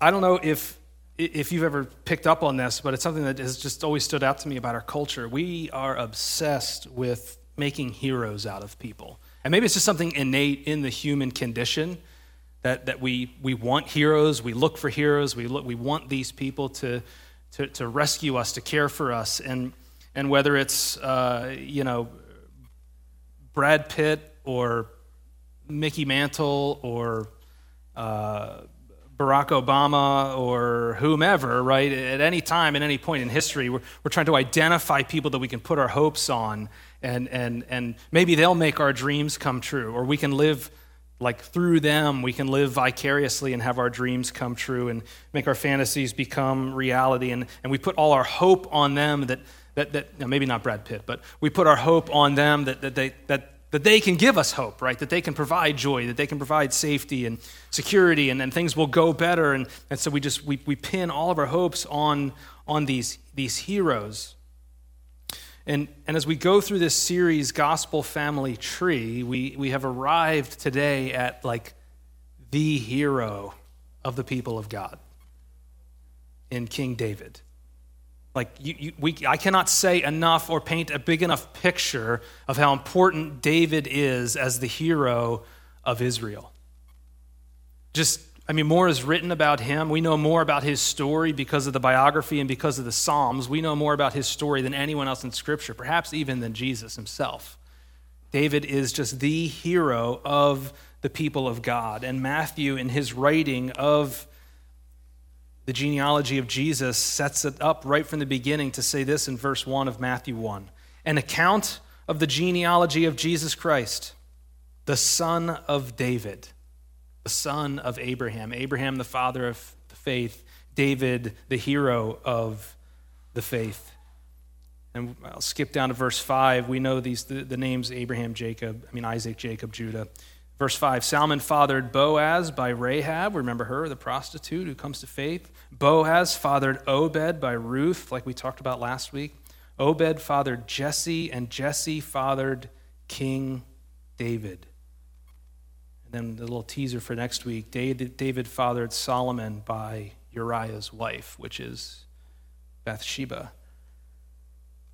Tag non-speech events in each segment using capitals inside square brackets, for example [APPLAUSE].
I don't know if if you've ever picked up on this, but it's something that has just always stood out to me about our culture. We are obsessed with making heroes out of people. And maybe it's just something innate in the human condition that, that we, we want heroes, we look for heroes, we, look, we want these people to, to, to rescue us, to care for us. And, and whether it's, uh, you know, Brad Pitt or Mickey Mantle or uh, Barack Obama or whomever, right? At any time, at any point in history, we're, we're trying to identify people that we can put our hopes on, and, and, and maybe they'll make our dreams come true, or we can live like through them, we can live vicariously and have our dreams come true and make our fantasies become reality. And, and we put all our hope on them that, that, that maybe not Brad Pitt, but we put our hope on them that, that, they, that that they can give us hope, right? That they can provide joy, that they can provide safety and security, and then things will go better. And, and so we just we, we pin all of our hopes on, on these, these heroes. And, and as we go through this series, Gospel Family Tree, we, we have arrived today at like the hero of the people of God in King David. Like, you, you, we, I cannot say enough or paint a big enough picture of how important David is as the hero of Israel. Just, I mean, more is written about him. We know more about his story because of the biography and because of the Psalms. We know more about his story than anyone else in Scripture, perhaps even than Jesus himself. David is just the hero of the people of God. And Matthew, in his writing of the genealogy of Jesus sets it up right from the beginning to say this in verse 1 of Matthew 1 an account of the genealogy of Jesus Christ, the son of David, the son of Abraham, Abraham, the father of the faith, David, the hero of the faith. And I'll skip down to verse 5. We know these the, the names Abraham, Jacob, I mean Isaac, Jacob, Judah. Verse 5 Salmon fathered Boaz by Rahab. Remember her, the prostitute who comes to faith. Boaz fathered Obed by Ruth, like we talked about last week. Obed fathered Jesse, and Jesse fathered King David. And then the little teaser for next week David, David fathered Solomon by Uriah's wife, which is Bathsheba.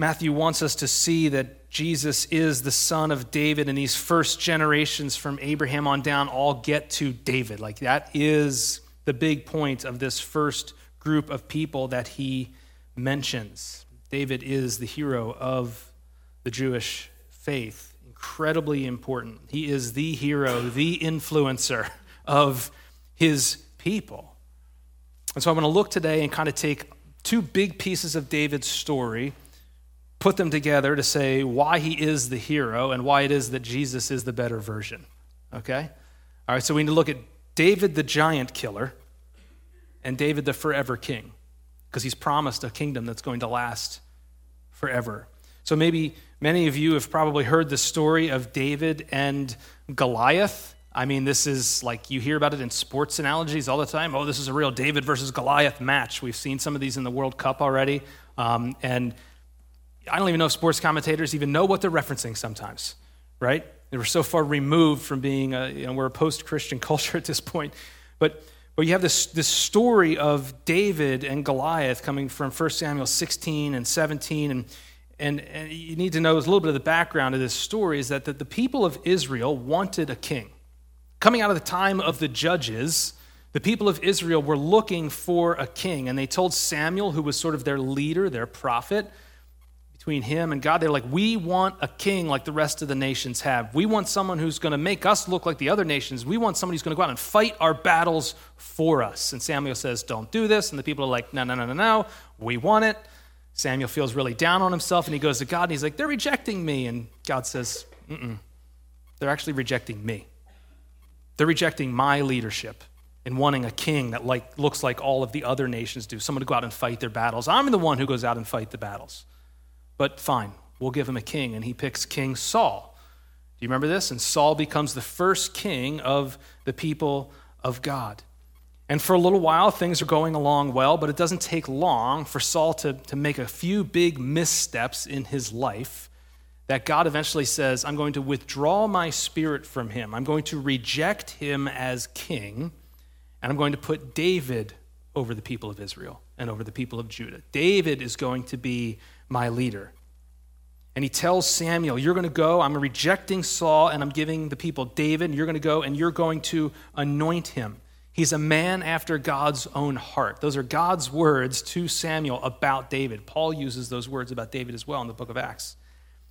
Matthew wants us to see that Jesus is the son of David, and these first generations from Abraham on down all get to David. Like that is the big point of this first group of people that he mentions. David is the hero of the Jewish faith, incredibly important. He is the hero, the influencer of his people. And so I'm going to look today and kind of take two big pieces of David's story put them together to say why he is the hero and why it is that Jesus is the better version. Okay? All right, so we need to look at David the giant killer and David the forever king because he's promised a kingdom that's going to last forever. So maybe many of you have probably heard the story of David and Goliath. I mean, this is like you hear about it in sports analogies all the time. Oh, this is a real David versus Goliath match. We've seen some of these in the World Cup already. Um, and I don't even know if sports commentators even know what they're referencing sometimes, right? They were so far removed from being, a, you know, we're a post Christian [LAUGHS] culture at this point. But, but you have this, this story of David and Goliath coming from 1 Samuel 16 and 17. And, and, and you need to know a little bit of the background of this story is that the, the people of Israel wanted a king. Coming out of the time of the judges, the people of Israel were looking for a king. And they told Samuel, who was sort of their leader, their prophet, between him and God. They're like, we want a king like the rest of the nations have. We want someone who's going to make us look like the other nations. We want somebody who's going to go out and fight our battles for us. And Samuel says, don't do this. And the people are like, no, no, no, no, no. We want it. Samuel feels really down on himself and he goes to God and he's like, they're rejecting me. And God says, mm they're actually rejecting me. They're rejecting my leadership and wanting a king that like, looks like all of the other nations do, someone to go out and fight their battles. I'm the one who goes out and fight the battles. But fine, we'll give him a king. And he picks King Saul. Do you remember this? And Saul becomes the first king of the people of God. And for a little while, things are going along well, but it doesn't take long for Saul to, to make a few big missteps in his life that God eventually says, I'm going to withdraw my spirit from him. I'm going to reject him as king, and I'm going to put David over the people of Israel and over the people of Judah. David is going to be my leader. And he tells Samuel, You're going to go. I'm rejecting Saul and I'm giving the people David. And you're going to go and you're going to anoint him. He's a man after God's own heart. Those are God's words to Samuel about David. Paul uses those words about David as well in the book of Acts.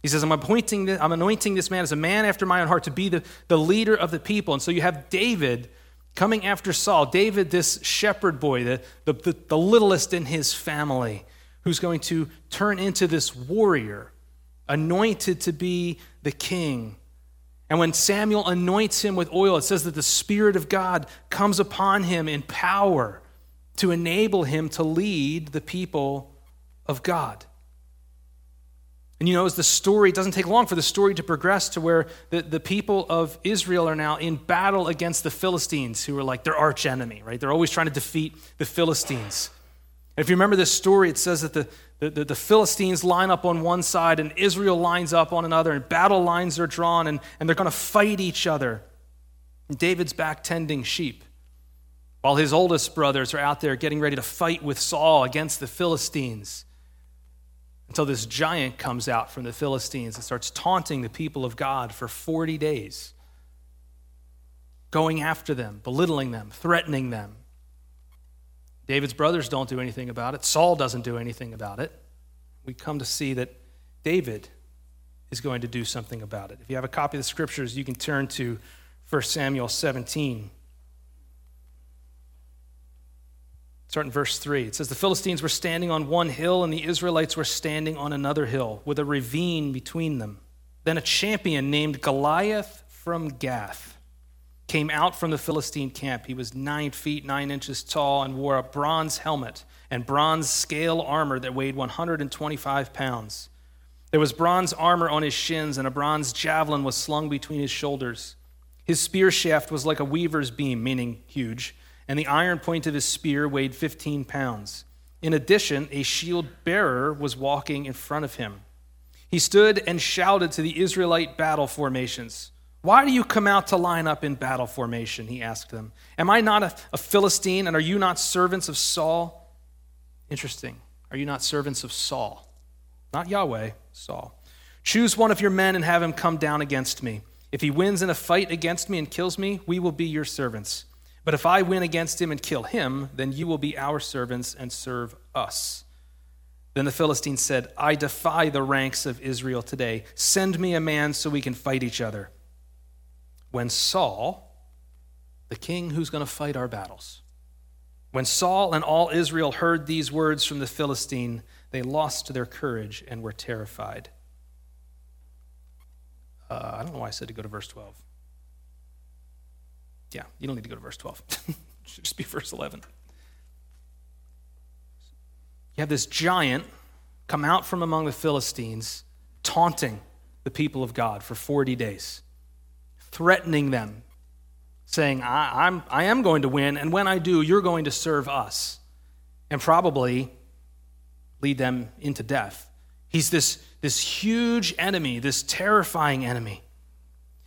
He says, I'm, appointing I'm anointing this man as a man after my own heart to be the, the leader of the people. And so you have David coming after Saul. David, this shepherd boy, the, the, the, the littlest in his family, who's going to turn into this warrior, anointed to be the king. And when Samuel anoints him with oil, it says that the Spirit of God comes upon him in power to enable him to lead the people of God. And you know, as the story, it doesn't take long for the story to progress to where the, the people of Israel are now in battle against the Philistines, who are like their arch enemy, right? They're always trying to defeat the Philistines. If you remember this story, it says that the, the, the, Philistines line up on one side and Israel lines up on another, and battle lines are drawn, and, and they're going to fight each other. And David's back tending sheep, while his oldest brothers are out there getting ready to fight with Saul against the Philistines until this giant comes out from the Philistines and starts taunting the people of God for 40 days, going after them, belittling them, threatening them. David's brothers don't do anything about it. Saul doesn't do anything about it. We come to see that David is going to do something about it. If you have a copy of the scriptures, you can turn to 1 Samuel 17. Start in verse 3. It says, The Philistines were standing on one hill, and the Israelites were standing on another hill, with a ravine between them. Then a champion named Goliath from Gath came out from the Philistine camp. He was nine feet, nine inches tall, and wore a bronze helmet and bronze scale armor that weighed 125 pounds. There was bronze armor on his shins, and a bronze javelin was slung between his shoulders. His spear shaft was like a weaver's beam, meaning huge and the iron point of his spear weighed 15 pounds. In addition, a shield bearer was walking in front of him. He stood and shouted to the Israelite battle formations. Why do you come out to line up in battle formation? He asked them. Am I not a, a Philistine, and are you not servants of Saul? Interesting. Are you not servants of Saul? Not Yahweh, Saul. Choose one of your men and have him come down against me. If he wins in a fight against me and kills me, we will be your servants. But if I win against him and kill him, then you will be our servants and serve us. Then the Philistines said, I defy the ranks of Israel today. Send me a man so we can fight each other. When Saul, the king who's going to fight our battles, when Saul and all Israel heard these words from the Philistine, they lost their courage and were terrified. Uh, I don't know why I said to go to verse 12. Yeah, you don't need to go to verse 12. [LAUGHS] should just be verse 11. You have this giant come out from among the Philistines, taunting the people of God for 40 days, threatening them, saying, I, I'm, I am going to win, and when I do, you're going to serve us, and probably lead them into death. He's this, this huge enemy, this terrifying enemy.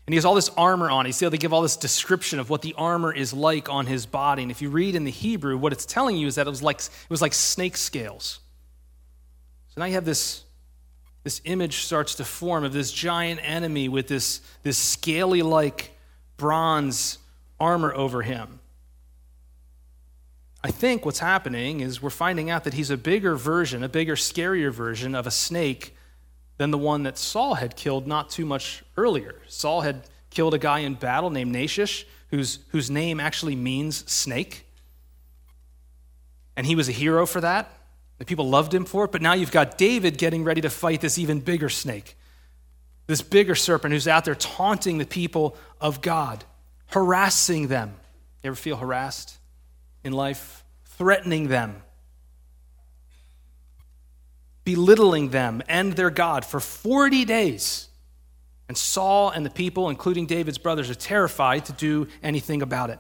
And he has all this armor on. You see how they give all this description of what the armor is like on his body. And if you read in the Hebrew, what it's telling you is that it was like, it was like snake scales. So now you have this, this image starts to form of this giant enemy with this, this scaly like bronze armor over him. I think what's happening is we're finding out that he's a bigger version, a bigger, scarier version of a snake than the one that Saul had killed not too much earlier. Saul had killed a guy in battle named Nahash, whose, whose name actually means snake. And he was a hero for that. The people loved him for it. But now you've got David getting ready to fight this even bigger snake, this bigger serpent who's out there taunting the people of God, harassing them. You ever feel harassed in life? Threatening them belittling them and their God for 40 days. And Saul and the people, including David's brothers, are terrified to do anything about it,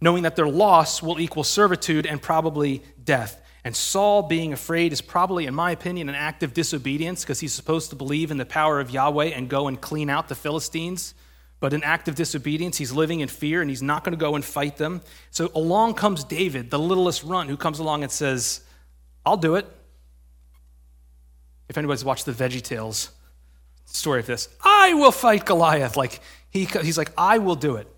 knowing that their loss will equal servitude and probably death. And Saul, being afraid, is probably, in my opinion, an act of disobedience because he's supposed to believe in the power of Yahweh and go and clean out the Philistines. but an act of disobedience, he's living in fear and he's not going to go and fight them. So along comes David, the littlest runt, who comes along and says, I'll do it. If anybody's watched the Veggie Tales story of this, I will fight Goliath. Like he, he's like, I will do it.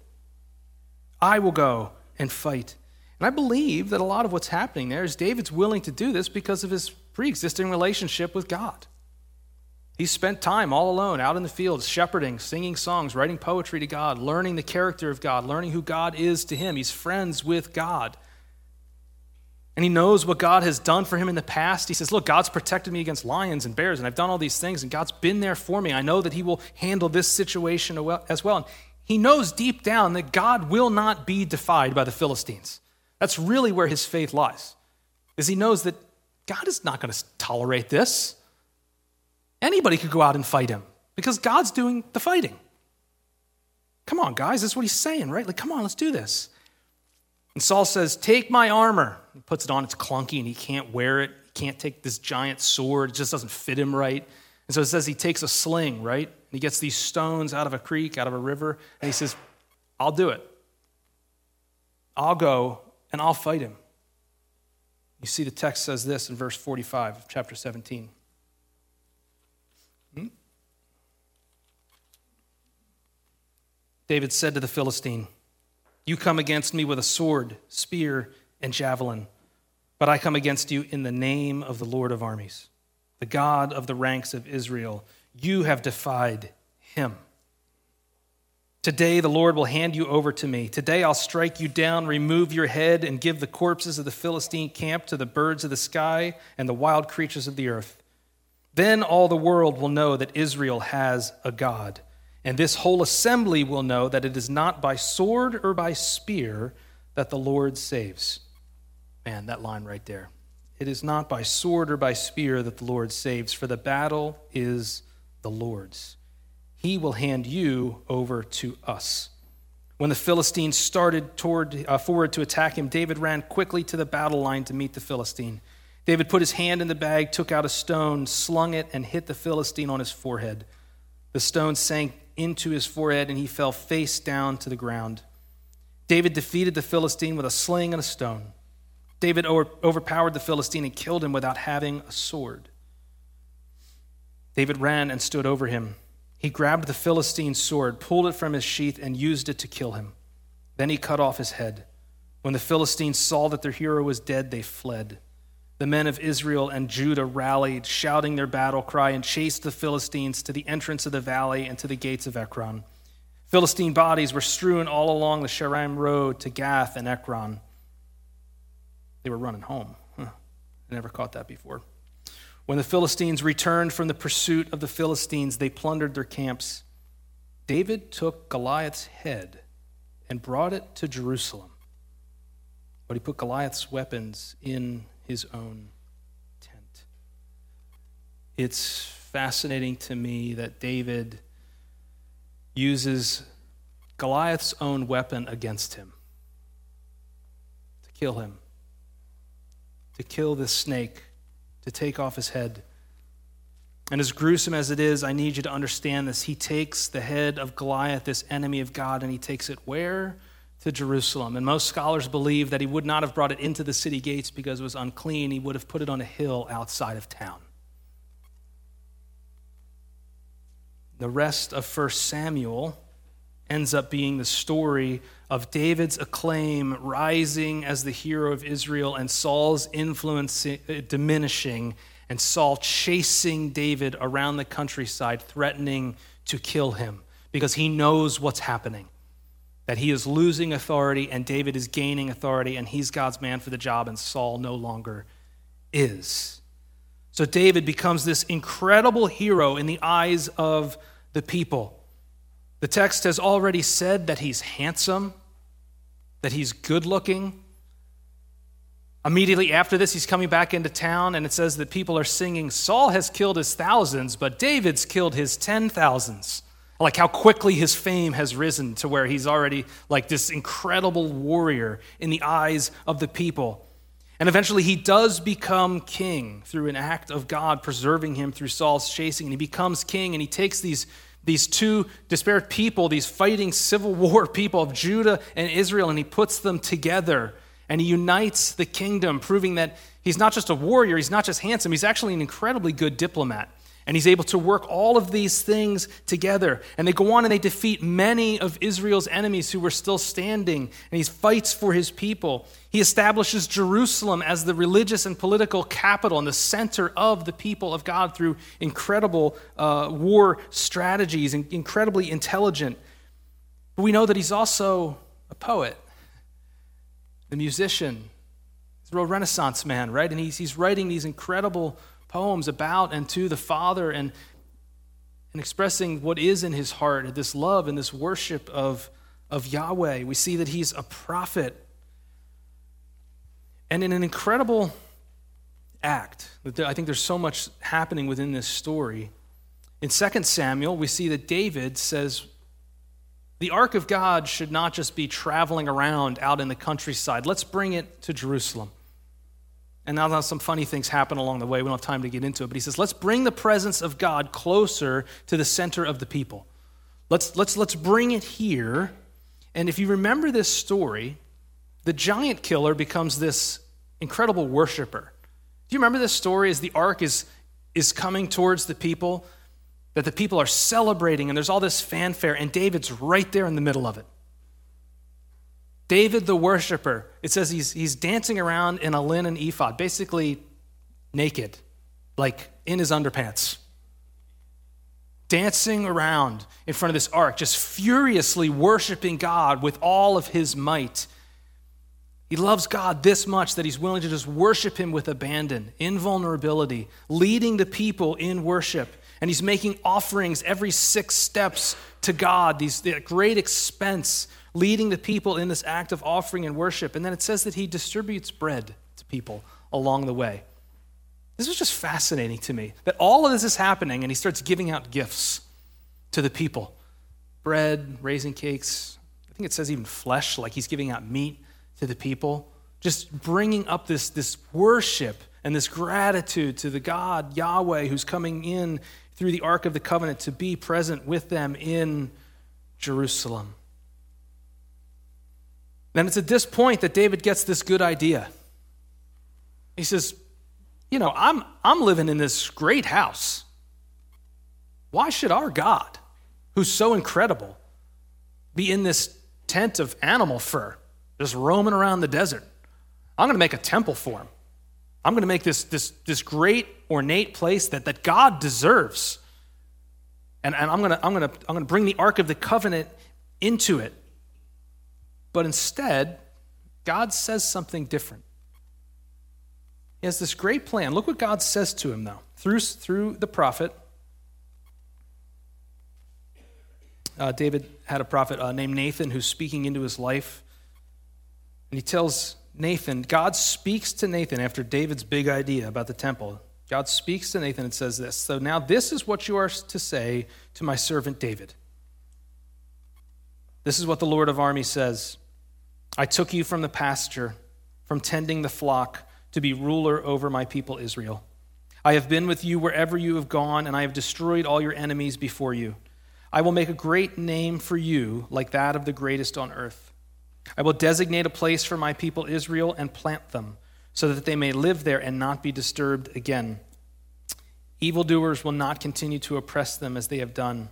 I will go and fight. And I believe that a lot of what's happening there is David's willing to do this because of his pre existing relationship with God. He spent time all alone out in the fields, shepherding, singing songs, writing poetry to God, learning the character of God, learning who God is to him. He's friends with God. And he knows what God has done for him in the past. He says, Look, God's protected me against lions and bears, and I've done all these things, and God's been there for me. I know that he will handle this situation as well. And he knows deep down that God will not be defied by the Philistines. That's really where his faith lies, is he knows that God is not going to tolerate this. Anybody could go out and fight him because God's doing the fighting. Come on, guys, that's what he's saying, right? Like, come on, let's do this. And Saul says, Take my armor. He puts it on, it's clunky, and he can't wear it. He can't take this giant sword, it just doesn't fit him right. And so it says he takes a sling, right? And he gets these stones out of a creek, out of a river, and he says, I'll do it. I'll go and I'll fight him. You see, the text says this in verse 45 of chapter 17. Hmm? David said to the Philistine, You come against me with a sword, spear, and javelin, but I come against you in the name of the Lord of armies, the God of the ranks of Israel. You have defied him. Today the Lord will hand you over to me. Today I'll strike you down, remove your head, and give the corpses of the Philistine camp to the birds of the sky and the wild creatures of the earth. Then all the world will know that Israel has a God and this whole assembly will know that it is not by sword or by spear that the Lord saves. Man, that line right there. It is not by sword or by spear that the Lord saves, for the battle is the Lord's. He will hand you over to us. When the Philistines started toward, uh, forward to attack him, David ran quickly to the battle line to meet the Philistine. David put his hand in the bag, took out a stone, slung it, and hit the Philistine on his forehead. The stone sank into his forehead, and he fell face down to the ground. David defeated the Philistine with a sling and a stone. David overpowered the Philistine and killed him without having a sword. David ran and stood over him. He grabbed the Philistine's sword, pulled it from his sheath, and used it to kill him. Then he cut off his head. When the Philistines saw that their hero was dead, they fled. The men of Israel and Judah rallied, shouting their battle cry, and chased the Philistines to the entrance of the valley and to the gates of Ekron. Philistine bodies were strewn all along the Shaaraim road to Gath and Ekron. They were running home. Huh. I never caught that before. When the Philistines returned from the pursuit of the Philistines, they plundered their camps. David took Goliath's head and brought it to Jerusalem. But he put Goliath's weapons in his own tent. It's fascinating to me that David uses Goliath's own weapon against him to kill him, to kill this snake, to take off his head. And as gruesome as it is, I need you to understand this. He takes the head of Goliath, this enemy of God, and he takes it where? to Jerusalem. And most scholars believe that he would not have brought it into the city gates because it was unclean. He would have put it on a hill outside of town. The rest of 1 Samuel ends up being the story of David's acclaim rising as the hero of Israel and Saul's influence uh, diminishing and Saul chasing David around the countryside, threatening to kill him because he knows what's happening that he is losing authority and David is gaining authority and he's God's man for the job and Saul no longer is. So David becomes this incredible hero in the eyes of the people. The text has already said that he's handsome, that he's good looking. Immediately after this, he's coming back into town, and it says that people are singing, Saul has killed his thousands, but David's killed his ten thousands. Like how quickly his fame has risen to where he's already like this incredible warrior in the eyes of the people. And eventually he does become king through an act of God preserving him through Saul's chasing. And he becomes king and he takes these, these two disparate people, these fighting civil [LAUGHS] war people of Judah and Israel, and he puts them together and he unites the kingdom, proving that he's not just a warrior, he's not just handsome, he's actually an incredibly good diplomat. And he's able to work all of these things together. And they go on and they defeat many of Israel's enemies who were still standing. And he fights for his people. He establishes Jerusalem as the religious and political capital and the center of the people of God through incredible uh, war strategies and incredibly intelligent. But we know that he's also a poet, the musician. He's a real Renaissance man, right? And he's, he's writing these incredible poems about and to the Father and, and expressing what is in his heart, this love and this worship of, of Yahweh. We see that he's a prophet. And in an incredible act, I think there's so much happening within this story. In 2 Samuel, we see that David says, the ark of God should not just be traveling around out in the countryside. Let's bring it to Jerusalem. And now some funny things happen along the way. We don't have time to get into it. But he says, let's bring the presence of God closer to the center of the people. Let's, let's, let's bring it here. And if you remember this story, the giant killer becomes this incredible worshiper. Do you remember this story as the ark is, is coming towards the people? That the people are celebrating, and there's all this fanfare, and David's right there in the middle of it. David the worshiper, it says he's, he's dancing around in a linen ephod, basically naked, like in his underpants. Dancing around in front of this ark, just furiously worshiping God with all of his might. He loves God this much that he's willing to just worship him with abandon, invulnerability, leading the people in worship. And he's making offerings every six steps to God, these great expense leading the people in this act of offering and worship. And then it says that he distributes bread to people along the way. This was just fascinating to me that all of this is happening and he starts giving out gifts to the people bread, raisin cakes. I think it says even flesh, like he's giving out meat to the people. Just bringing up this, this worship and this gratitude to the God, Yahweh, who's coming in through the Ark of the Covenant to be present with them in Jerusalem. Then it's at this point that David gets this good idea. He says, You know, I'm, I'm living in this great house. Why should our God, who's so incredible, be in this tent of animal fur, just roaming around the desert? I'm going to make a temple for him. I'm going to make this, this, this great ornate place that, that God deserves. And, and I'm, going to, I'm, going to, I'm going to bring the Ark of the Covenant into it. But instead, God says something different. He has this great plan. Look what God says to him, though, through, through the prophet. Uh, David had a prophet uh, named Nathan who's speaking into his life. And he tells Nathan, God speaks to Nathan after David's big idea about the temple. God speaks to Nathan and says this So now this is what you are to say to my servant David. This is what the Lord of armies says I took you from the pasture, from tending the flock, to be ruler over my people Israel. I have been with you wherever you have gone, and I have destroyed all your enemies before you. I will make a great name for you, like that of the greatest on earth. I will designate a place for my people Israel and plant them, so that they may live there and not be disturbed again. Evildoers will not continue to oppress them as they have done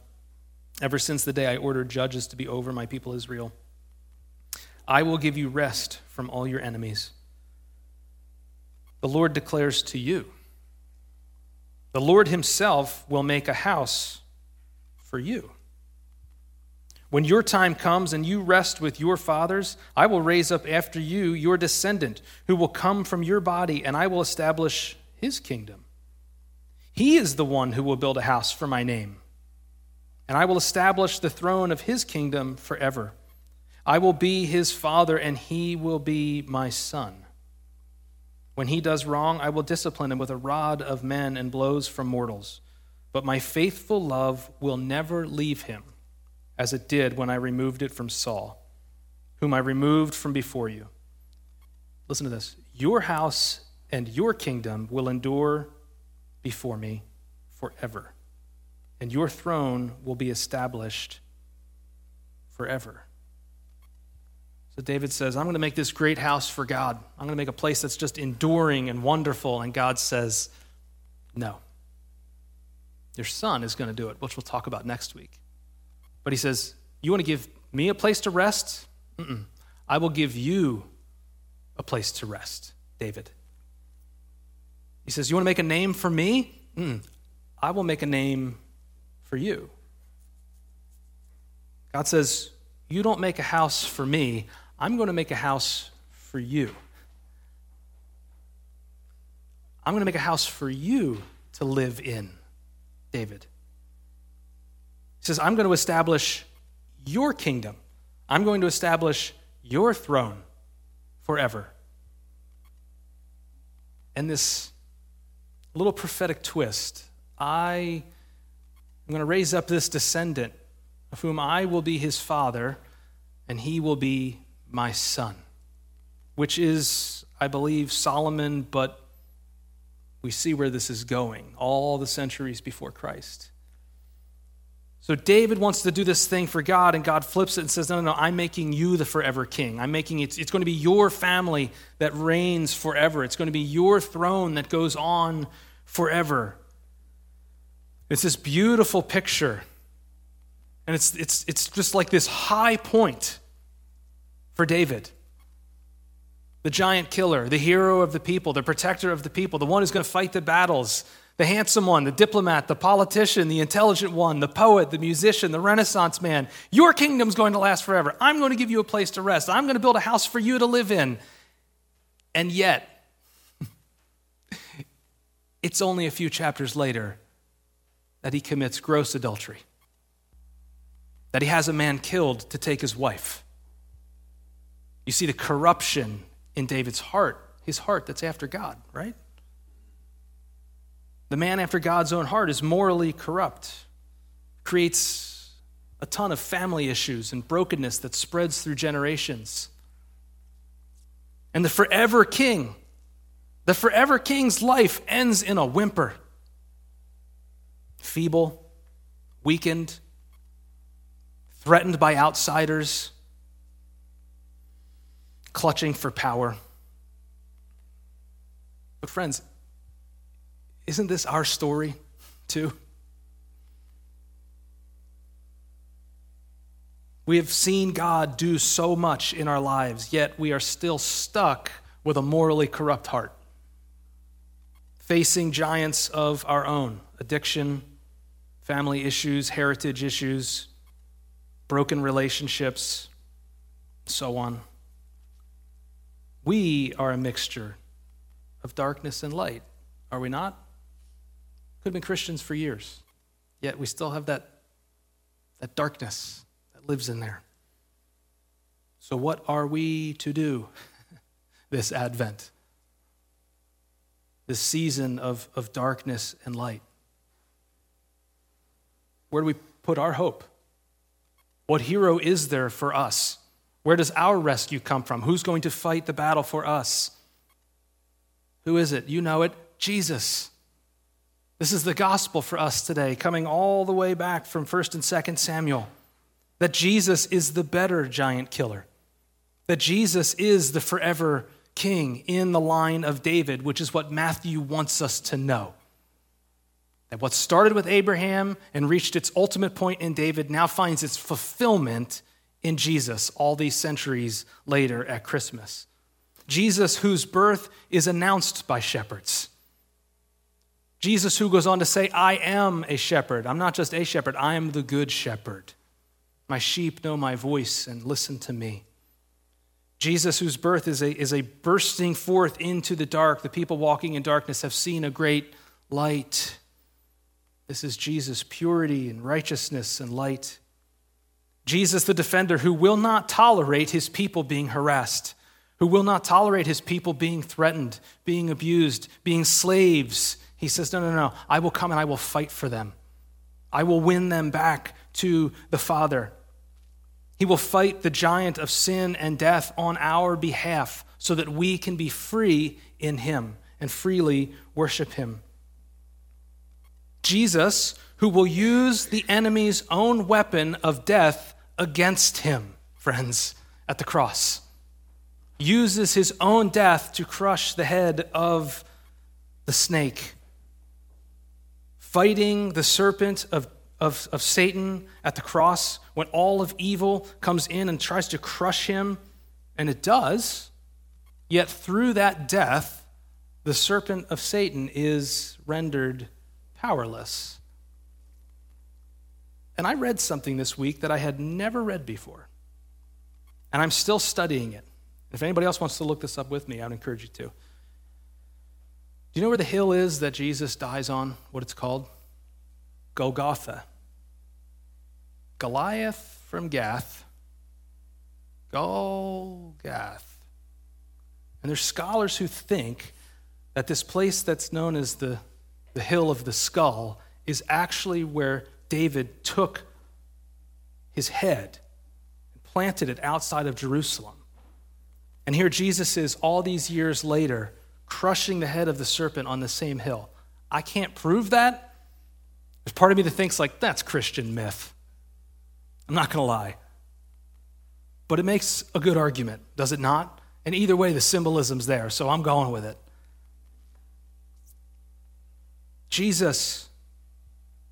ever since the day I ordered judges to be over my people Israel. I will give you rest from all your enemies. The Lord declares to you, the Lord Himself will make a house for you. When your time comes and you rest with your fathers, I will raise up after you your descendant, who will come from your body, and I will establish his kingdom. He is the one who will build a house for my name and I will establish the throne of his kingdom forever. I will be his father, and he will be my son. When he does wrong, I will discipline him with a rod of men and blows from mortals. But my faithful love will never leave him, as it did when I removed it from Saul, whom I removed from before you. Listen to this Your house and your kingdom will endure before me forever. And your throne will be established forever. So David says, I'm going to make this great house for God. I'm going to make a place that's just enduring and wonderful. And God says, No. Your son is going to do it, which we'll talk about next week. But he says, You want to give me a place to rest? Mm-mm. I will give you a place to rest, David. He says, You want to make a name for me? Mm. I will make a name for you. God says, You don't make a house for me, I'm going to make a house for you. I'm going to make a house for you to live in, David. He says, I'm going to establish your kingdom. I'm going to establish your throne forever. And this little prophetic twist I am going to raise up this descendant of whom I will be his father, and he will be my son, which is, I believe, Solomon, but we see where this is going all the centuries before Christ. So David wants to do this thing for God, and God flips it and says, No, no, no, I'm making you the forever king. I'm making it, it's going to be your family that reigns forever. It's going to be your throne that goes on forever. It's this beautiful picture. And it's, it's, it's just like this high point for David the giant killer, the hero of the people, the protector of the people, the one who's going to fight the battles, the handsome one, the diplomat, the politician, the intelligent one, the poet, the musician, the Renaissance man. Your kingdom's going to last forever. I'm going to give you a place to rest. I'm going to build a house for you to live in. And yet, [LAUGHS] it's only a few chapters later that he commits gross adultery, that he has a man killed to take his wife. You see the corruption in David's heart, his heart that's after God, right? The man after God's own heart is morally corrupt, creates a ton of family issues and brokenness that spreads through generations. And the forever king, the forever king's life ends in a whimper. Feeble, weakened, threatened by outsiders clutching for power. But, friends, isn't this our story too? We have seen God do so much in our lives, yet we are still stuck with a morally corrupt heart, facing giants of our own addiction, family issues, heritage issues, broken relationships, so on. We are a mixture of darkness and light, are we not? Could have been Christians for years, yet we still have that, that darkness that lives in there. So, what are we to do [LAUGHS] this Advent, this season of, of darkness and light? Where do we put our hope? What hero is there for us? Where does our rescue come from? Who's going to fight the battle for us? Who is it? You know it Jesus. This is the gospel for us today, coming all the way back from 1st and 2nd Samuel. That Jesus is the better giant killer. That Jesus is the forever king in the line of David, which is what Matthew wants us to know. That what started with Abraham and reached its ultimate point in David now finds its fulfillment in Jesus all these centuries later at Christmas. Jesus, whose birth is announced by shepherds. Jesus, who goes on to say, I am a shepherd. I'm not just a shepherd, I am the good shepherd. My sheep know my voice and listen to me. Jesus, whose birth is a, is a bursting forth into the dark. The people walking in darkness have seen a great light. This is Jesus' purity and righteousness and light. Jesus, the defender, who will not tolerate his people being harassed, who will not tolerate his people being threatened, being abused, being slaves. He says, No, no, no. I will come and I will fight for them. I will win them back to the Father. He will fight the giant of sin and death on our behalf so that we can be free in him and freely worship him. Jesus, who will use the enemy's own weapon of death against him, friends, at the cross. Uses his own death to crush the head of the snake. Fighting the serpent of, of, of Satan at the cross when all of evil comes in and tries to crush him, and it does. Yet through that death, the serpent of Satan is rendered powerless. And I read something this week that I had never read before. And I'm still studying it. If anybody else wants to look this up with me, I would encourage you to. Do you know where the hill is that Jesus dies on? What it's called? Golgotha. Goliath from Gath. Golgath. And there's scholars who think that this place that's known as the, the Hill of the Skull is actually where David took his head and planted it outside of Jerusalem. And here Jesus is, all these years later, crushing the head of the serpent on the same hill. I can't prove that. There's part of me that thinks, like, that's Christian myth. I'm not going to lie. But it makes a good argument, does it not? And either way, the symbolism's there, so I'm going with it. Jesus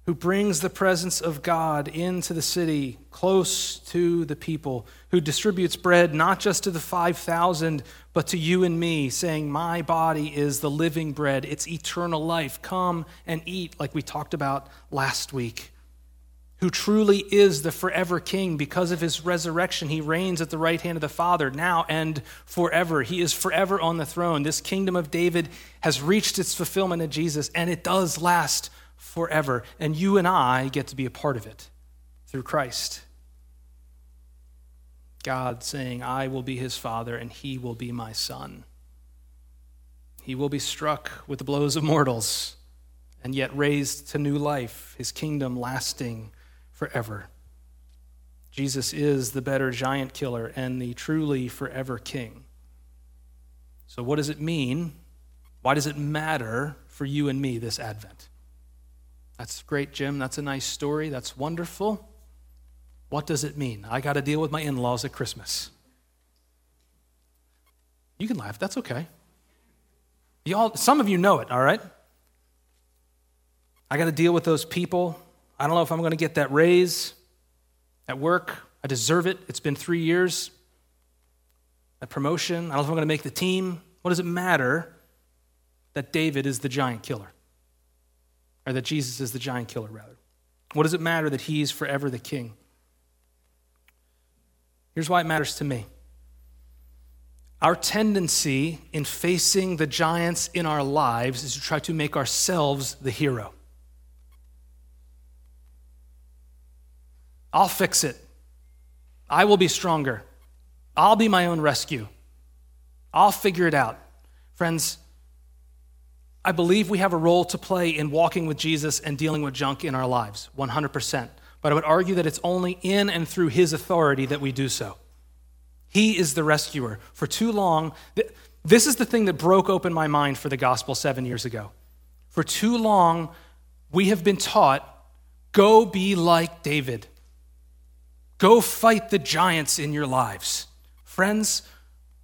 who brings the presence of God into the city, close to the people, who distributes bread not just to the 5,000, but to you and me, saying, My body is the living bread, it's eternal life. Come and eat, like we talked about last week. Who truly is the forever king. Because of his resurrection, he reigns at the right hand of the Father now and forever. He is forever on the throne. This kingdom of David has reached its fulfillment in Jesus, and it does last forever. And you and I get to be a part of it through Christ. God saying, I will be his father and he will be my son. He will be struck with the blows of mortals and yet raised to new life, his kingdom lasting forever. Jesus is the better giant killer and the truly forever king. So, what does it mean? Why does it matter for you and me this Advent? That's great, Jim. That's a nice story. That's wonderful. What does it mean? I got to deal with my in laws at Christmas. You can laugh. That's okay. Y'all, some of you know it, all right? I got to deal with those people. I don't know if I'm going to get that raise at work. I deserve it. It's been three years. That promotion. I don't know if I'm going to make the team. What does it matter that David is the giant killer? or that Jesus is the giant killer, rather? What does it matter that he's forever the king? Here's why it matters to me. Our tendency in facing the giants in our lives is to try to make ourselves the hero. I'll fix it. I will be stronger. I'll be my own rescue. I'll figure it out. Friends, I believe we have a role to play in walking with Jesus and dealing with junk in our lives, 100%. But I would argue that it's only in and through his authority that we do so. He is the rescuer. For too long, this is the thing that broke open my mind for the gospel seven years ago. For too long, we have been taught go be like David, go fight the giants in your lives. Friends,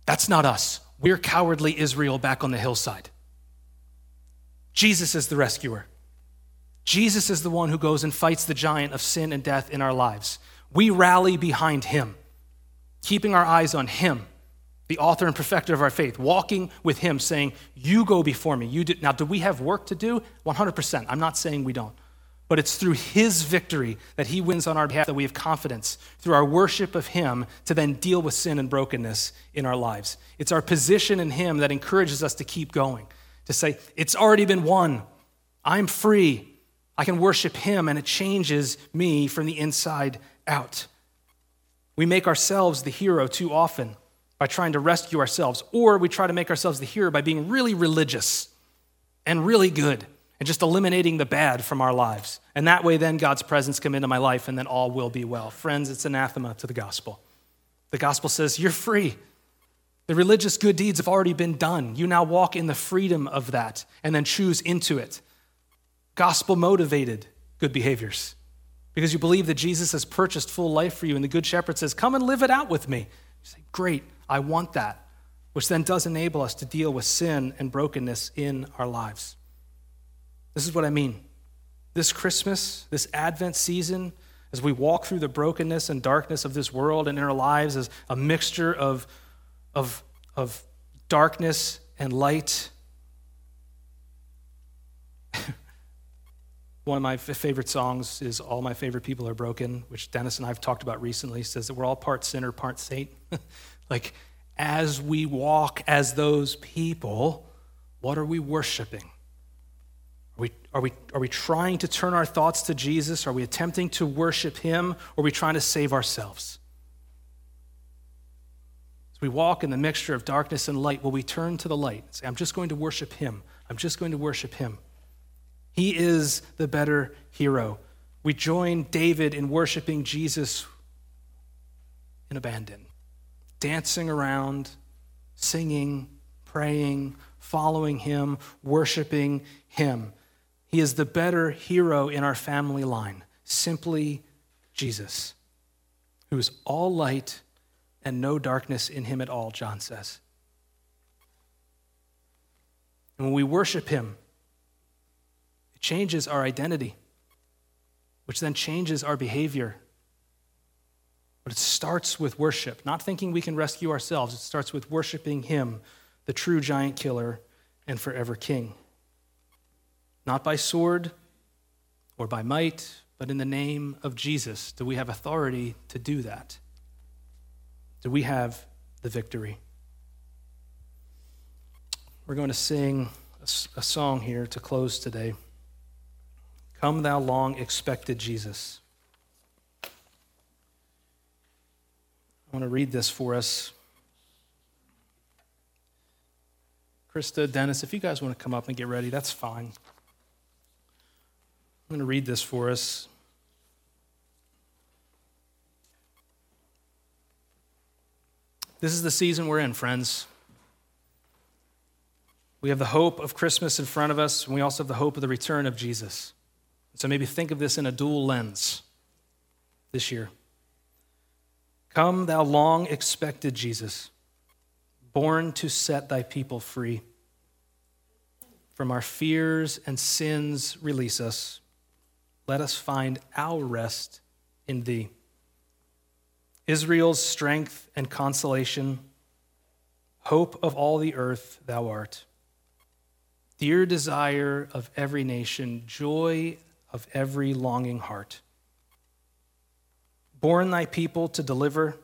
that's not us. We're cowardly Israel back on the hillside. Jesus is the rescuer. Jesus is the one who goes and fights the giant of sin and death in our lives. We rally behind him, keeping our eyes on him, the author and perfecter of our faith, walking with him, saying, You go before me. You do. Now, do we have work to do? 100%. I'm not saying we don't. But it's through his victory that he wins on our behalf that we have confidence, through our worship of him, to then deal with sin and brokenness in our lives. It's our position in him that encourages us to keep going to say, It's already been won. I'm free. I can worship Him, and it changes me from the inside out. We make ourselves the hero too often by trying to rescue ourselves, or we try to make ourselves the hero by being really religious and really good and just eliminating the bad from our lives. And that way, then God's presence come into my life, and then all will be well. Friends, it's anathema to the gospel. The gospel says, You're free. The religious good deeds have already been done. You now walk in the freedom of that and then choose into it. gospel motivated good behaviors because you believe that Jesus has purchased full life for you, and the Good Shepherd says, Come and live it out with me. You say, Great, I want that, which then does enable us to deal with sin and brokenness in our lives. This is what I mean. This Christmas, this Advent season, as we walk through the brokenness and darkness of this world and in our lives as a mixture of, of, of darkness and light. [LAUGHS] One of my favorite songs is All My Favorite People Are Broken, which Dennis and I have talked about recently. Says that we're all part sinner, part saint. [LAUGHS] like, as we walk as those people, what are we worshiping? Are we, are, we, are we trying to turn our thoughts to Jesus? Are we attempting to worship Him? Or are we trying to save ourselves? As we walk in the mixture of darkness and light, will we turn to the light and say, I'm just going to worship Him? I'm just going to worship Him. He is the better hero. We join David in worshiping Jesus in abandon, dancing around, singing, praying, following Him, worshiping Him. He is the better hero in our family line, simply Jesus, who is all light and no darkness in him at all, John says. And when we worship him, it changes our identity, which then changes our behavior. But it starts with worship, not thinking we can rescue ourselves. It starts with worshiping him, the true giant killer and forever king not by sword or by might, but in the name of Jesus. Do we have authority to do that? Do we have the victory? We're going to sing a, song here to close today. Come, thou long expected Jesus. I want to read this for us. Krista, Dennis, if you guys want to come up and get ready, that's fine. I'm going to read this for us. This is the season we're in, friends. We have the hope of Christmas in front of us, and we also have the hope of the return of Jesus. So maybe think of this in a dual lens this year. Come, thou long expected Jesus, born to set thy people free. From our fears and sins, release us let us find our rest in thee. Israel's strength and consolation, hope of all the earth, thou art. Dear desire of every nation, joy of every longing heart. Born thy people to deliver,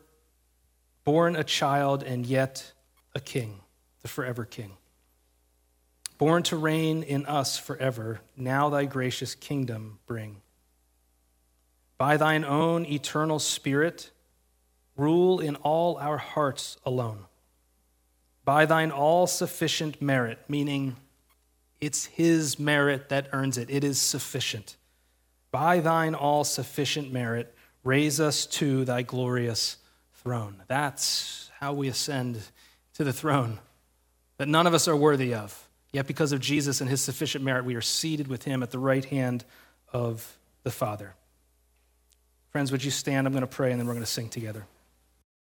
born a child and yet a king, the forever king. Born to reign in us forever, now thy gracious kingdom bring. By thine own eternal spirit, rule in all our hearts alone. By thine all sufficient merit, meaning it's his merit that earns it, it is sufficient. By thine all sufficient merit, raise us to thy glorious throne. That's how we ascend to the throne that none of us are worthy of. Yet, because of Jesus and his sufficient merit, we are seated with him at the right hand of the Father. Friends, would you stand? I'm going to pray and then we're going to sing together.